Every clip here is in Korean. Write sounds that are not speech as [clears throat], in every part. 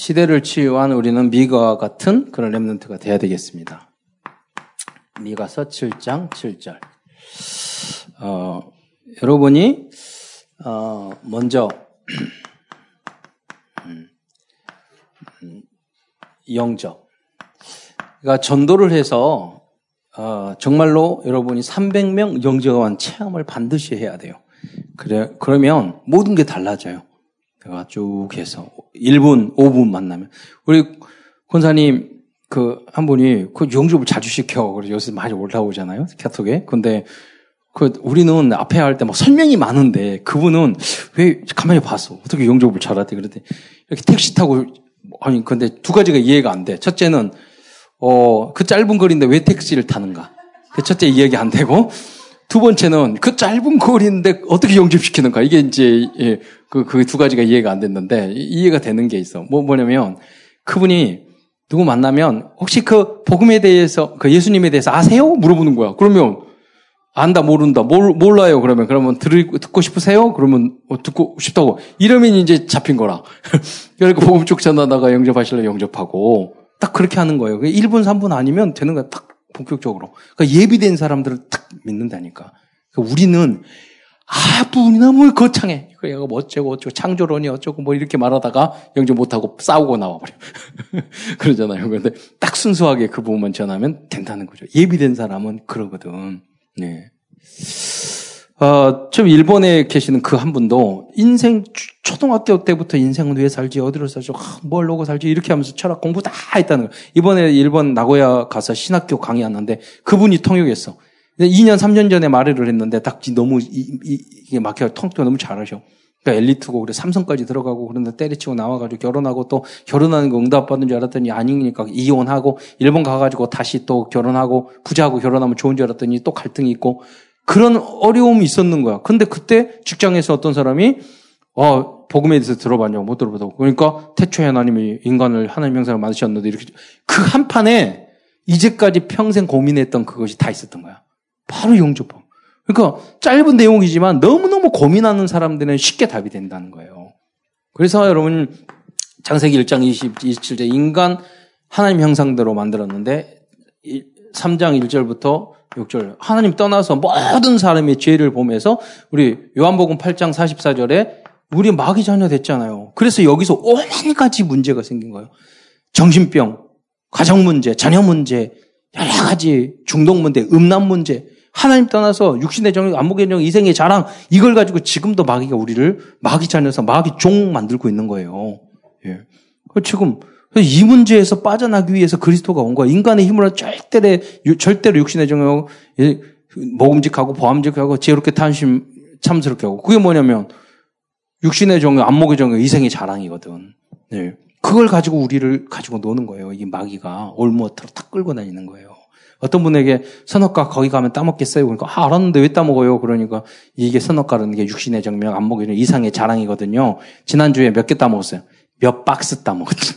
시대를 치유한 우리는 미가와 같은 그런 랩런트가 돼야 되겠습니다. 미가서 7장 7절. 어, 여러분이 어, 먼저 [clears throat] 음, 음, 영접. 그러니까 전도를 해서 어, 정말로 여러분이 300명 영접한 체험을 반드시 해야 돼요. 그래 그러면 모든 게 달라져요. 내가 쭉 해서 1분, 5분 만나면 우리 권사님 그 한 분이 그 영접을 자주 시켜. 그래서 요새 많이 올라오잖아요. 캐톡에. 근데 그 우리는 앞에 할 때 막 설명이 많은데 그분은 왜 가만히 봤어. 어떻게 영접을 잘하대. 그랬더니 이렇게 택시 타고 아니 근데 두 가지가 이해가 안 돼. 첫째는 어 그 짧은 거리인데 왜 택시를 타는가. 그 첫째 이해가 안 되고 두 번째는 그 짧은 거리인데 어떻게 영접시키는가. 이게 이제 예, 그 그 두 가지가 이해가 안 됐는데 이해가 되는 게 있어. 뭐 뭐냐면 그분이 누구 만나면 혹시 그 복음에 대해서 그 예수님에 대해서 아세요? 물어보는 거야. 그러면 안다 모른다 몰, 몰라요 그러면 그러면 들, 듣고 싶으세요? 그러면 어, 듣고 싶다고 이러면 이제 잡힌 거라. [laughs] 그러니까 복음 쪽 전하다가 영접하실래 영접하고 딱 그렇게 하는 거예요. 1분 3분 아니면 되는 거야. 딱 본격적으로. 그러니까 예비된 사람들을 딱 믿는다니까. 그러니까 우리는 아분이나 뭘 거창해. 그래가 뭐 어쩌고 어쩌고 창조론이 어쩌고 뭐 이렇게 말하다가 영접 못하고 싸우고 나와버려. [laughs] 그러잖아요. 그런데 딱 순수하게 그 부분만 전하면 된다는 거죠. 예비된 사람은 그러거든. 네. 어, 좀 일본에 계시는 그 한 분도 인생 초등학교 때부터 인생은 왜 살지 어디로 살지 뭘 놓고 살지 이렇게 하면서 철학 공부 다 했다는 거예요. 이번에 일본 나고야 가서 신학교 강의하는데 그분이 통역했어. 2년 3년 전에 말을 했는데 딱 너무 이, 게 막혀 통역 너무 잘하셔. 그러니까 엘리트고 그래 삼성까지 들어가고 그런데 때려치고 나와가지고 결혼하고 또 결혼하는 거 응답받는 줄 알았더니 아니니까 이혼하고 일본 가가지고 다시 또 결혼하고 부자하고 결혼하면 좋은 줄 알았더니 또 갈등이 있고 그런 어려움이 있었는 거야. 근데 그때 직장에서 어떤 사람이 어 복음에 대해서 들어봤냐고 못 들어보다고 그러니까 태초에 하나님이 인간을 하나님 형상을 만드셨는데 이렇게 그 한 판에 이제까지 평생 고민했던 그것이 다 있었던 거야. 바로 영접함. 그러니까 짧은 내용이지만 너무너무 고민하는 사람들은 쉽게 답이 된다는 거예요. 그래서 여러분 장세기 1장 20, 27절 인간 하나님 형상대로 만들었는데 3장 1절부터 6절 하나님 떠나서 모든 사람의 죄를 보면서 우리 요한복음 8장 44절에 우리 마귀 자녀 됐잖아요. 그래서 여기서 오만 가지 문제가 생긴 거예요. 정신병, 가정 문제, 자녀 문제, 여러 가지 중독 문제, 음란 문제, 하나님 떠나서 육신의 정욕, 안목의 정욕, 이생의 자랑 이걸 가지고 지금도 마귀가 우리를 마귀 자녀서 마귀 종 만들고 있는 거예요. 예. 지금 이 문제에서 빠져나기 위해서 그리스도가 온 거야. 인간의 힘으로 절대로 절대로 육신의 정욕, 먹음직하고 보암직하고 지혜롭게 탄심 참스럽게 하고 그게 뭐냐면 육신의 정욕, 안목의 정욕, 이생의 자랑이거든. 네. 그걸 가지고 우리를 가지고 노는 거예요. 이 마귀가 올무어터로 탁 끌고 다니는 거예요. 어떤 분에게 선악과 거기 가면 따먹겠어요? 그러니까 아, 알았는데 왜 따먹어요? 그러니까 이게 선악과라는 게 육신의 정명, 안목의 이상의 자랑이거든요. 지난주에 몇 개 따먹었어요? 몇 박스 따먹었죠.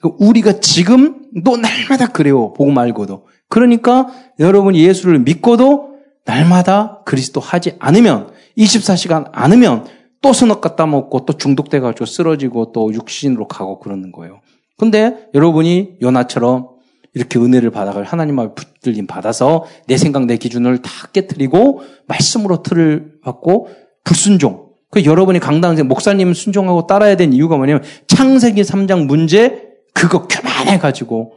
그러니까 우리가 지금도 날마다 그래요. 보고 말고도. 그러니까 여러분 예수를 믿고도 날마다 그리스도 하지 않으면 24시간 않으면 또 선악과 따먹고 또 중독돼가지고 쓰러지고 또 육신으로 가고 그러는 거예요. 근데 여러분이 요나처럼 이렇게 은혜를 받아갈 하나님 앞에 붙들림 받아서 내 생각, 내 기준을 다 깨뜨리고 말씀으로 틀을 받고 불순종. 그 여러분이 강당생 목사님 순종하고 따라야 되는 이유가 뭐냐면 창세기 3장 문제 그거 교만해 가지고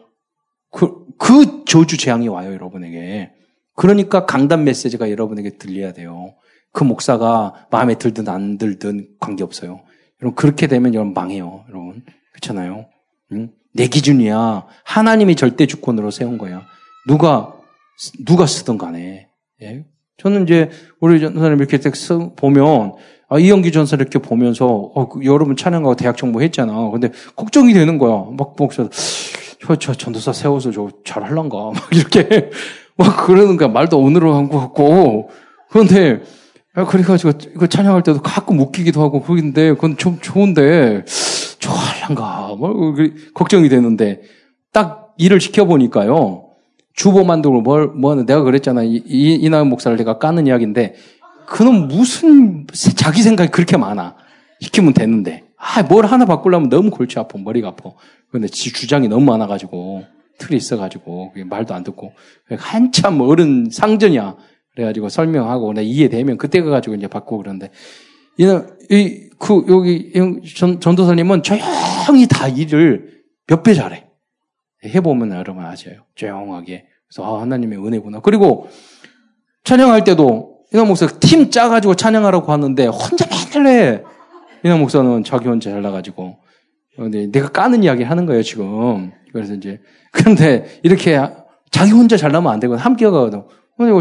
그, 그 저주 재앙이 와요, 여러분에게. 그러니까 강단 메시지가 여러분에게 들려야 돼요. 그 목사가 마음에 들든 안 들든 관계없어요. 여러분, 그렇게 되면 여러분 망해요, 여러분. 그렇잖아요. 응? 내 기준이야. 하나님이 절대 주권으로 세운 거야. 누가, 누가 쓰든 간에. 예? 저는 이제 우리 전사님 이렇게 딱 보면, 아, 이영기 전사 이렇게 보면서, 어, 그 여러분 찬양하고 대학 정보 했잖아. 근데 걱정이 되는 거야. 막 목사, 저, 저 전도사 세워서 저 잘 할란가. [laughs] 막 이렇게, 막 그러는 거야. 말도 오늘은 한것 같고. 그런데, 아, 그래가지고 이거 찬양할 때도 가끔 웃기기도 하고 그런데 그건 좀 좋은데, 좋을란가 뭐 걱정이 되는데 딱 일을 시켜보니까요. 주보 만들고 뭘, 뭐, 내가 그랬잖아. 이, 이, 이나은 목사를 내가 까는 이야기인데, 그는 무슨, 자기 생각이 그렇게 많아. 시키면 되는데. 아, 뭘 하나 바꾸려면 너무 골치 아파. 머리가 아파. 근데 지 주장이 너무 많아가지고, 틀이 있어가지고, 말도 안 듣고. 한참 어른 상전이야. 그래가지고 설명하고, 내 이해되면 그때 가가지고 이제 바꾸고 그러는데, 이, 그, 여기, 전, 전도사님은 조용히 다 일을 몇 배 잘해. 해보면 여러분 아셔요. 조용하게. 그래서, 아, 하나님의 은혜구나. 그리고, 찬양할 때도, 이나 목사 팀 짜가지고 찬양하라고 하는데, 혼자 맨날 해. 이나 목사는 자기 혼자 잘나가지고. 근데 내가 까는 이야기 하는 거예요, 지금. 그래서 이제. 그런데 이렇게 자기 혼자 잘나면 안 되거든. 함께 가거든.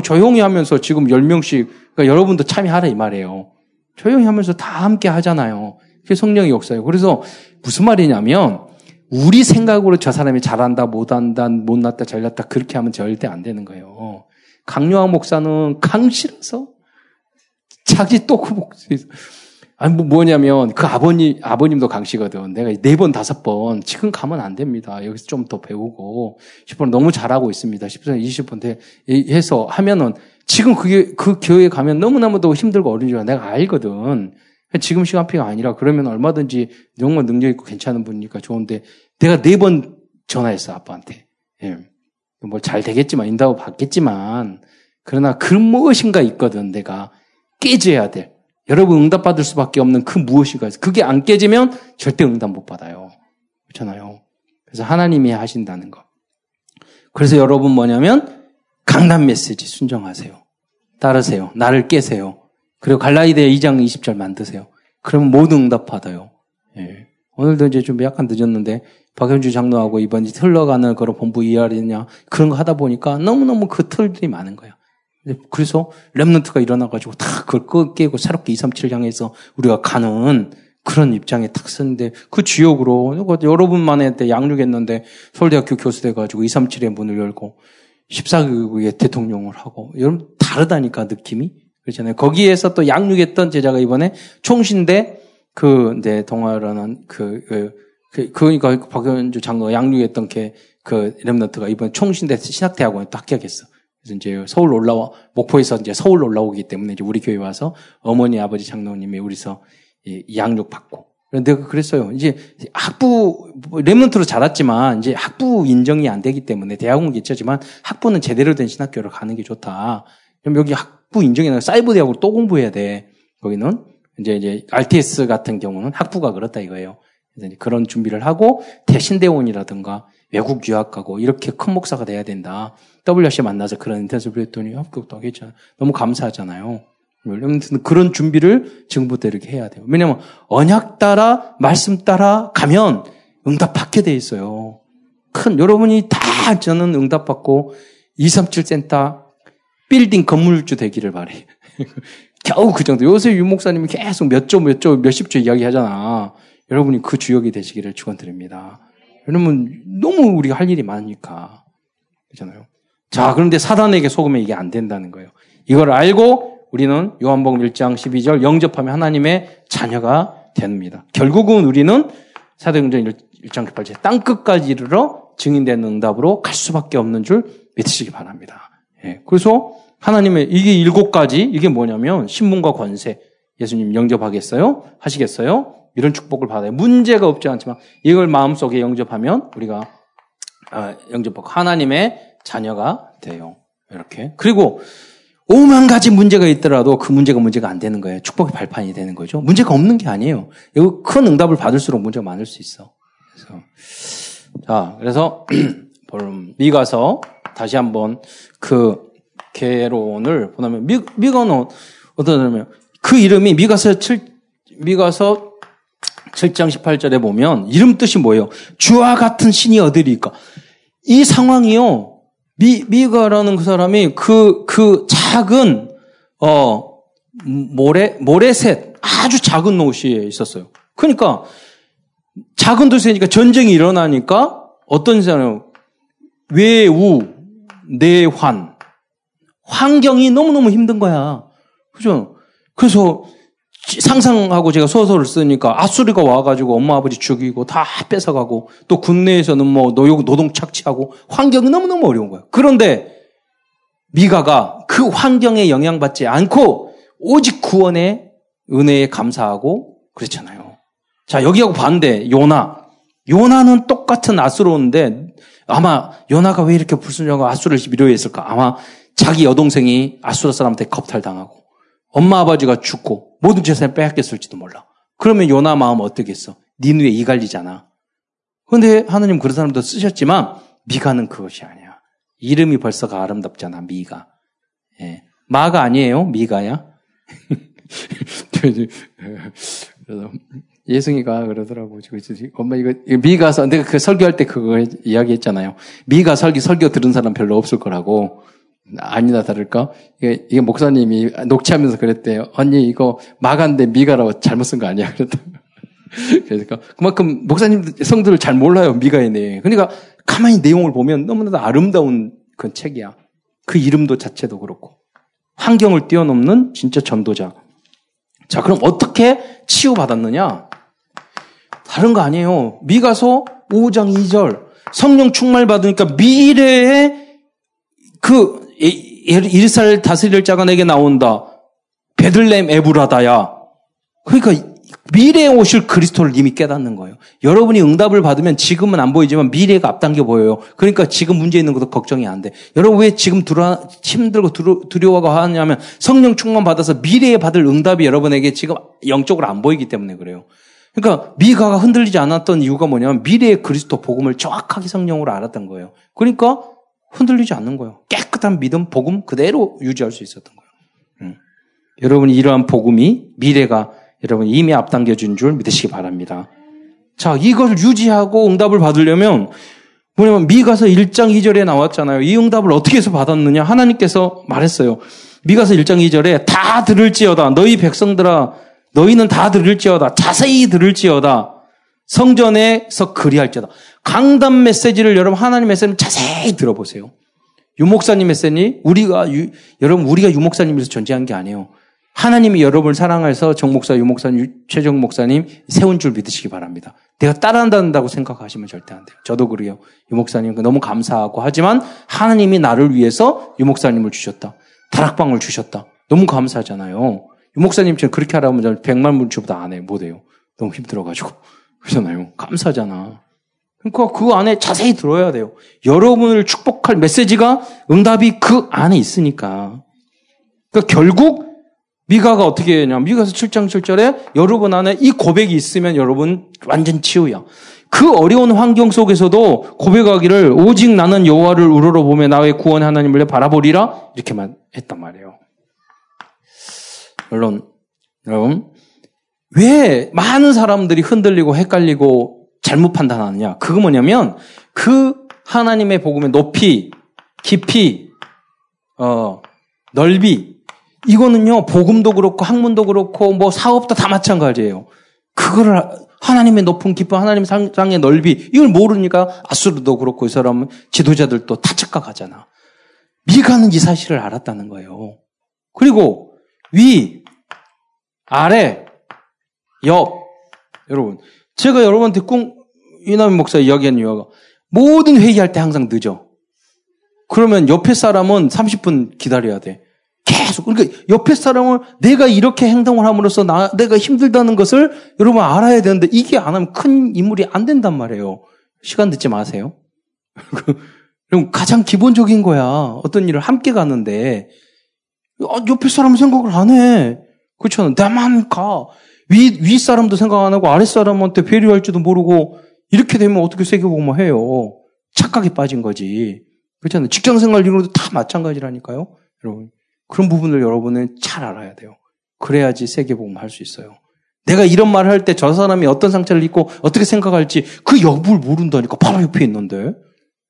조용히 하면서 지금 10명씩, 그러니까 여러분도 참여하라 이 말이에요. 조용히 하면서 다 함께 하잖아요. 그게 성령의 역사예요. 그래서 무슨 말이냐면, 우리 생각으로 저 사람이 잘한다, 못한다, 못났다, 잘났다, 그렇게 하면 절대 안 되는 거예요. 강요한 목사는 강실어서 자기 또그 목소리, 아니, 뭐, 뭐냐면, 그 아버님, 아버님도 강씨거든. 내가 네 번, 다섯 번, 지금 가면 안 됩니다. 여기서 좀 더 배우고, 10번 너무 잘하고 있습니다. 10번, 20번 해서 하면은, 지금 그게, 그 교회에 가면 너무너무도 힘들고 어려운 줄 내가 알거든. 지금 시간표가 아니라 그러면 얼마든지 정말 능력 있고 괜찮은 분이니까 좋은데, 내가 네 번 전화했어, 아빠한테. 예. 뭐 잘 되겠지만, 인다고 받겠지만, 그러나 그 무엇인가 있거든, 내가. 깨져야 돼. 여러분 응답 받을 수밖에 없는 그 무엇이가 있어요. 그게 안 깨지면 절대 응답 못 받아요. 그렇잖아요. 그래서 하나님이 하신다는 거. 그래서 여러분 뭐냐면 강단 메시지 순정하세요. 따르세요. 나를 깨세요. 그리고 갈라디아 2장 20절 만드세요. 그러면 모든 응답 받아요. 예. 오늘도 이제 좀 약간 늦었는데 박현주 장로하고 이번 흘러가는 그런 본부 이하리냐 그런 거 하다 보니까 너무너무 그 틀들이 많은 거예요. 그래서 랩런트가 일어나가지고 다 그걸 깨고 새롭게 237 향해서 우리가 가는 그런 입장에 탁 섰는데 그 지역으로 여러분만에 때 양육했는데 서울대학교 교수 돼가지고 237의 문을 열고 14개국의 대통령을 하고 여러분 다르다니까 느낌이 그렇잖아요. 거기에서 또 양육했던 제자가 이번에 총신대 그 이제 동아라는 그, 그, 그 그러니까 박현주 장로가 양육했던 걔그 랩런트가 이번 총신대 신학대학원에 또 합격했어. 그래서 이제 서울 올라와 목포에서 이제 서울 올라오기 때문에 이제 우리 교회 와서 어머니 아버지 장로님이 우리서 양육 받고 그런데 그랬어요. 이제 학부 레몬트로 자랐지만 이제 학부 인정이 안 되기 때문에 대학은 괜찮지만 학부는 제대로 된 신학교를 가는 게 좋다. 그럼 여기 학부 인정이 아니라 사이버 대학으로 또 공부해야 돼. 거기는 이제 이제 RTS 같은 경우는 학부가 그렇다 이거예요. 그래서 그런 준비를 하고 대신대원이라든가 외국 유학 가고 이렇게 큰 목사가 돼야 된다. WRC 만나서 그런 인터뷰를 했더니 합격도 하겠잖아요. 너무 감사하잖아요. 왜냐면 그런 준비를 지금부터 이렇게 해야 돼요. 왜냐면 언약 따라 말씀 따라 가면 응답 받게 돼 있어요. 큰 여러분이 다 저는 응답 받고 237 센터 빌딩 건물주 되기를 바래. [laughs] 겨우 그 정도. 요새 유 목사님이 계속 몇 조, 몇 조, 몇십 조 이야기 하잖아. 여러분이 그 주역이 되시기를 축원드립니다. 왜냐면 너무 우리가 할 일이 많으니까. 그렇잖아요. 자, 그런데 사단에게 속으면 이게 안 된다는 거예요. 이걸 알고 우리는 요한복음 1장 12절 영접하면 하나님의 자녀가 됩니다. 결국은 우리는 사도행전 1장 8절 땅 끝까지 이르러 증인된 응답으로 갈 수밖에 없는 줄 믿으시기 바랍니다. 예, 그래서 하나님의 이게 일곱 가지 이게 뭐냐면 신분과 권세 예수님 영접하겠어요? 하시겠어요? 이런 축복을 받아요. 문제가 없지 않지만 이걸 마음속에 영접하면 우리가 아, 영접하고 하나님의 자녀가 돼요. 이렇게. 그리고 오만 가지 문제가 있더라도 그 문제가 문제가 안 되는 거예요. 축복의 발판이 되는 거죠. 문제가 없는 게 아니에요. 여기 큰 응답을 받을수록 문제가 많을 수 있어. 그래서 자, 그래서 [clears throat] 미가서 다시 한번 그 개론을 보면 미, 미가는 어떠냐면 그 이름이 미가서 7 미가서 7장 18절에 보면 이름 뜻이 뭐예요? 주와 같은 신이 어디리까? 이 상황이요. 미, 미가라는 그 사람이 그, 그 작은, 어, 모래, 모래셋, 아주 작은 옷이 있었어요. 그러니까, 작은 도시니까 전쟁이 일어나니까 어떤 사람, 외우, 내환, 환경이 너무너무 힘든 거야. 그죠? 그래서 상상하고 제가 소설을 쓰니까 아수리가 와가지고 엄마 아버지 죽이고 다 뺏어가고 또 국내에서는 뭐 노역 노동 착취하고 환경이 너무너무 어려운 거예요. 그런데 미가가 그 환경에 영향받지 않고 오직 구원의 은혜에 감사하고 그렇잖아요. 자, 여기하고 반대, 요나. 요나는 똑같은 아수로인데 아마 요나가 왜 이렇게 불순종하고 아수를 미워했을까? 아마 자기 여동생이 아수라 사람한테 겁탈당하고 엄마 아버지가 죽고 모든 재산을 빼앗겼을지도 몰라. 그러면 요나 마음 어떻겠어? 니누에 이갈리잖아. 그런데 하나님 그런 사람도 쓰셨지만 미가는 그것이 아니야. 이름이 벌써가 아름답잖아. 미가. 예. 마가 아니에요. 미가야. [laughs] 그래서 예승이가 그러더라고. 엄마 이거 미가서 내가 그 설교할 때 그거 이야기했잖아요. 미가 설교 설교 들은 사람 별로 없을 거라고. 아니다 다를까? 이게, 이게 목사님이 녹취하면서 그랬대요. 언니 이거 마가인데 미가라고 잘못 쓴 거 아니야? [laughs] 그랬다. 그러니까 그만큼 목사님 성들을 잘 몰라요 내용. 그러니까 가만히 내용을 보면 너무나도 아름다운 그 책이야. 그 이름도 자체도 그렇고 환경을 뛰어넘는 진짜 전도자. 자 그럼 어떻게 치유받았느냐? 다른 거 아니에요. 미가서 5장 2절 성령 충만 받으니까 미래에 그 이르살 다스릴 자가 내게 나온다. 베들렘 에브라다야. 그러니까 미래에 오실 그리스도를 이미 깨닫는 거예요. 여러분이 응답을 받으면 지금은 안 보이지만 미래가 앞당겨 보여요. 그러니까 지금 문제 있는 것도 걱정이 안 돼. 여러분 왜 지금 두려, 힘들고 두려 워하고 하냐면 성령 충만 받아서 미래에 받을 응답이 여러분에게 지금 영적으로 안 보이기 때문에 그래요. 그러니까 미가가 흔들리지 않았던 이유가 뭐냐면 미래의 그리스도 복음을 정확하게 성령으로 알았던 거예요. 그러니까 흔들리지 않는 거예요. 깨끗한 믿음, 복음 그대로 유지할 수 있었던 거예요. 음. 여러분이 이러한 복음이 미래가 여러분 이미 앞당겨 준 줄 믿으시기 바랍니다. 자, 이걸 유지하고 응답을 받으려면 뭐냐면 미가서 1장 2절에 나왔잖아요. 이 응답을 어떻게 해서 받았느냐? 하나님께서 말했어요. 미가서 1장 2절에 다 들을지어다. 너희 백성들아 너희는 다 들을지어다. 자세히 들을지어다. 성전에서 그리할지어다. 강단 메시지를 여러분 하나님 메시지를 자세히 들어보세요. 유목사님 메시지 우리가 유, 여러분 우리가 유목사님에서 존재한 게 아니에요. 하나님이 여러분을 사랑해서 정 목사, 유 목사님, 최정 목사님 세운 줄 믿으시기 바랍니다. 내가 따라한다고 생각하시면 절대 안 돼요. 저도 그래요. 유 목사님 너무 감사하고 하지만 하나님이 나를 위해서 유 목사님을 주셨다. 다락방을 주셨다. 너무 감사하잖아요. 유 목사님처럼 그렇게 하라면 저는 백만 문주보다 안 해. 못 해요. 너무 힘들어가지고. 그러잖아요. 감사하잖아. 그러니까 그 안에 자세히 들어야 돼요. 여러분을 축복할 메시지가 응답이 그 안에 있으니까. 그러니까 결국 미가가 어떻게 했냐. 미가서 7장 7절에 여러분 안에 이 고백이 있으면 여러분 완전 치유야. 그 어려운 환경 속에서도 고백하기를 오직 나는 여호와를 우러러보며 나의 구원 하나님을 바라보리라 이렇게만 했단 말이에요. 물론 여러분 왜 많은 사람들이 흔들리고 헷갈리고 잘못 판단하느냐? 그거 뭐냐면 그 하나님의 복음의 높이, 깊이, 어, 넓이 이거는요, 복음도 그렇고, 학문도 그렇고, 뭐 사업도 다 마찬가지예요. 그거를 하나님의 높은 기쁨, 하나님의 상장의 넓이, 이걸 모르니까 아수르도 그렇고, 이 사람은 지도자들도 다 착각하잖아. 미가는 이 사실을 알았다는 거예요. 그리고 위, 아래, 옆. 여러분, 제가 여러분한테 꼭 이남희 목사 이야기하는 이유가 모든 회의할 때 항상 늦어. 그러면 옆에 사람은 30분 기다려야 돼. 계속 그러니까 옆에 사람을 내가 이렇게 행동을 함으로써 나, 내가 힘들다는 것을 여러분 알아야 되는데 이게 안 하면 큰 인물이 안 된단 말이에요. 시간 듣지 마세요. [laughs] 그럼 가장 기본적인 거야. 어떤 일을 함께 가는데 아, 옆에 사람 생각을 안 해. 그렇잖아. 나만 가. 위, 위 사람도 생각 안 하고 아래 사람한테 배려할지도 모르고 이렇게 되면 어떻게 세계복음을 해요. 착각에 빠진 거지. 그렇잖아요. 직장 생활 이런 것도 다 마찬가지라니까요. 여러분. 그런 부분을 여러분은 잘 알아야 돼요. 그래야지 세계 복음 할 수 있어요. 내가 이런 말을 할 때 저 사람이 어떤 상처를 입고 어떻게 생각할지 그 여부를 모른다니까 바로 옆에 있는데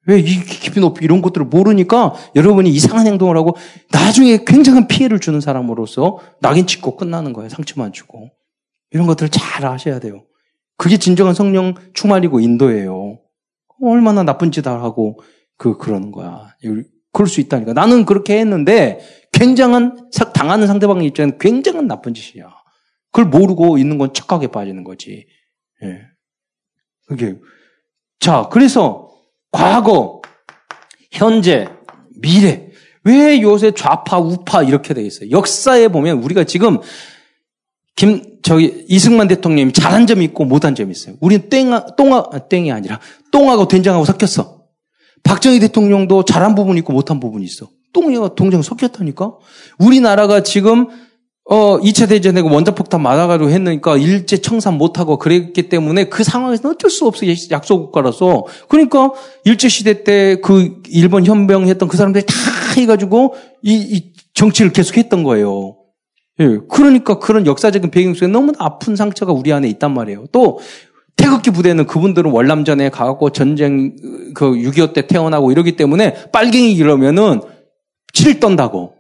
왜 이 깊이 높이 이런 것들을 모르니까 여러분이 이상한 행동을 하고 나중에 굉장한 피해를 주는 사람으로서 낙인 찍고 끝나는 거예요. 상처만 주고 이런 것들을 잘 아셔야 돼요. 그게 진정한 성령 충만이고 인도예요. 얼마나 나쁜 짓을 하고 그 그러는 거야. 그럴 수 있다니까. 나는 그렇게 했는데 굉장한 당하는 상대방 입장에는 굉장한 나쁜 짓이야. 그걸 모르고 있는 건 착각에 빠지는 거지. 예. 그게 자 그래서 과거, 현재, 미래 왜 요새 좌파 우파 이렇게 돼 있어요? 역사에 보면 우리가 지금 김, 저기, 이승만 대통령이 잘한 점이 있고 못한 점이 있어요. 우리는 땡아, 똥아, 땡이 아니라 똥하고 된장하고 섞였어. 박정희 대통령도 잘한 부분이 있고 못한 부분이 있어. 똥이와 동장 섞였다니까? 우리나라가 지금, 어, 2차 대전에 원자폭탄 맞아가지고 했으니까 일제 청산 못하고 그랬기 때문에 그 상황에서는 어쩔 수 없어. 약소 국가라서. 그러니까 일제시대 때 그 일본 현병했던 그 사람들이 다 해가지고 이, 이 정치를 계속했던 거예요. 예, 그러니까 그런 역사적인 배경 속에 너무 아픈 상처가 우리 안에 있단 말이에요. 또 태극기 부대는 그분들은 월남전에 가고 전쟁 그 6.25 때 태어나고 이러기 때문에 빨갱이 이러면은 칠 떤다고.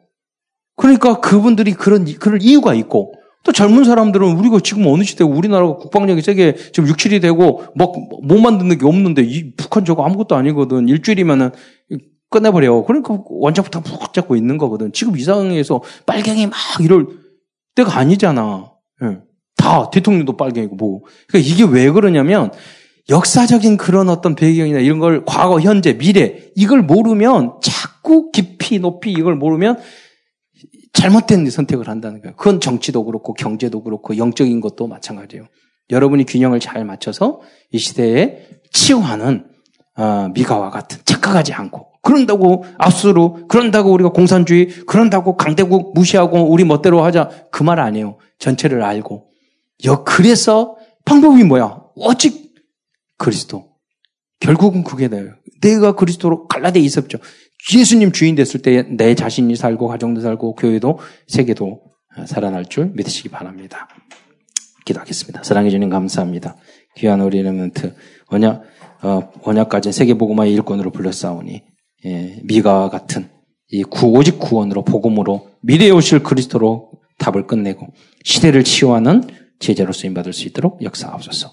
그러니까 그분들이 그런 그럴 이유가 있고 또 젊은 사람들은 우리가 지금 어느 시대 우리나라가 국방력이 세게 지금 6, 7이 되고 뭐못 만드는 게 없는데 이 북한 저거 아무것도 아니거든. 일주일이면은 끝내버려. 그러니까 원자부터 푹 잡고 있는 거거든. 지금 이 상황에서 빨갱이 막 이럴 때가 아니잖아. 예. 다 대통령도 빨갱이고 뭐. 그러니까 이게 왜 그러냐면 역사적인 그런 어떤 배경이나 이런 걸 과거, 현재, 미래 이걸 모르면 자꾸 깊이 높이 이걸 모르면 잘못된 선택을 한다는 거예요. 그건 정치도 그렇고 경제도 그렇고 영적인 것도 마찬가지예요. 여러분이 균형을 잘 맞춰서 이 시대에 치유하는 어, 미가와 같은 착각하지 않고 그런다고 압수로 그런다고 우리가 공산주의 그런다고 강대국 무시하고 우리 멋대로 하자 그 말 아니에요. 전체를 알고 여 그래서 방법이 뭐야? 오직 그리스도. 결국은 그게 돼요. 내가 그리스도로 갈라데 있었죠. 예수님 주인 됐을 때 내 자신이 살고 가정도 살고 교회도 세계도 살아날 줄 믿으시기 바랍니다. 기도하겠습니다. 사랑해 주님 감사합니다. 귀한 우리 에멘트 언약 어, 언약까지 세계 복음화의 일권으로 불렀사오니 예, 미가 같은 이 구, 오직 구원으로 복음으로 미래에 오실 그리스도로 답을 끝내고 시대를 치유하는 제자로 쓰임 받을 수 있도록 역사하옵소서.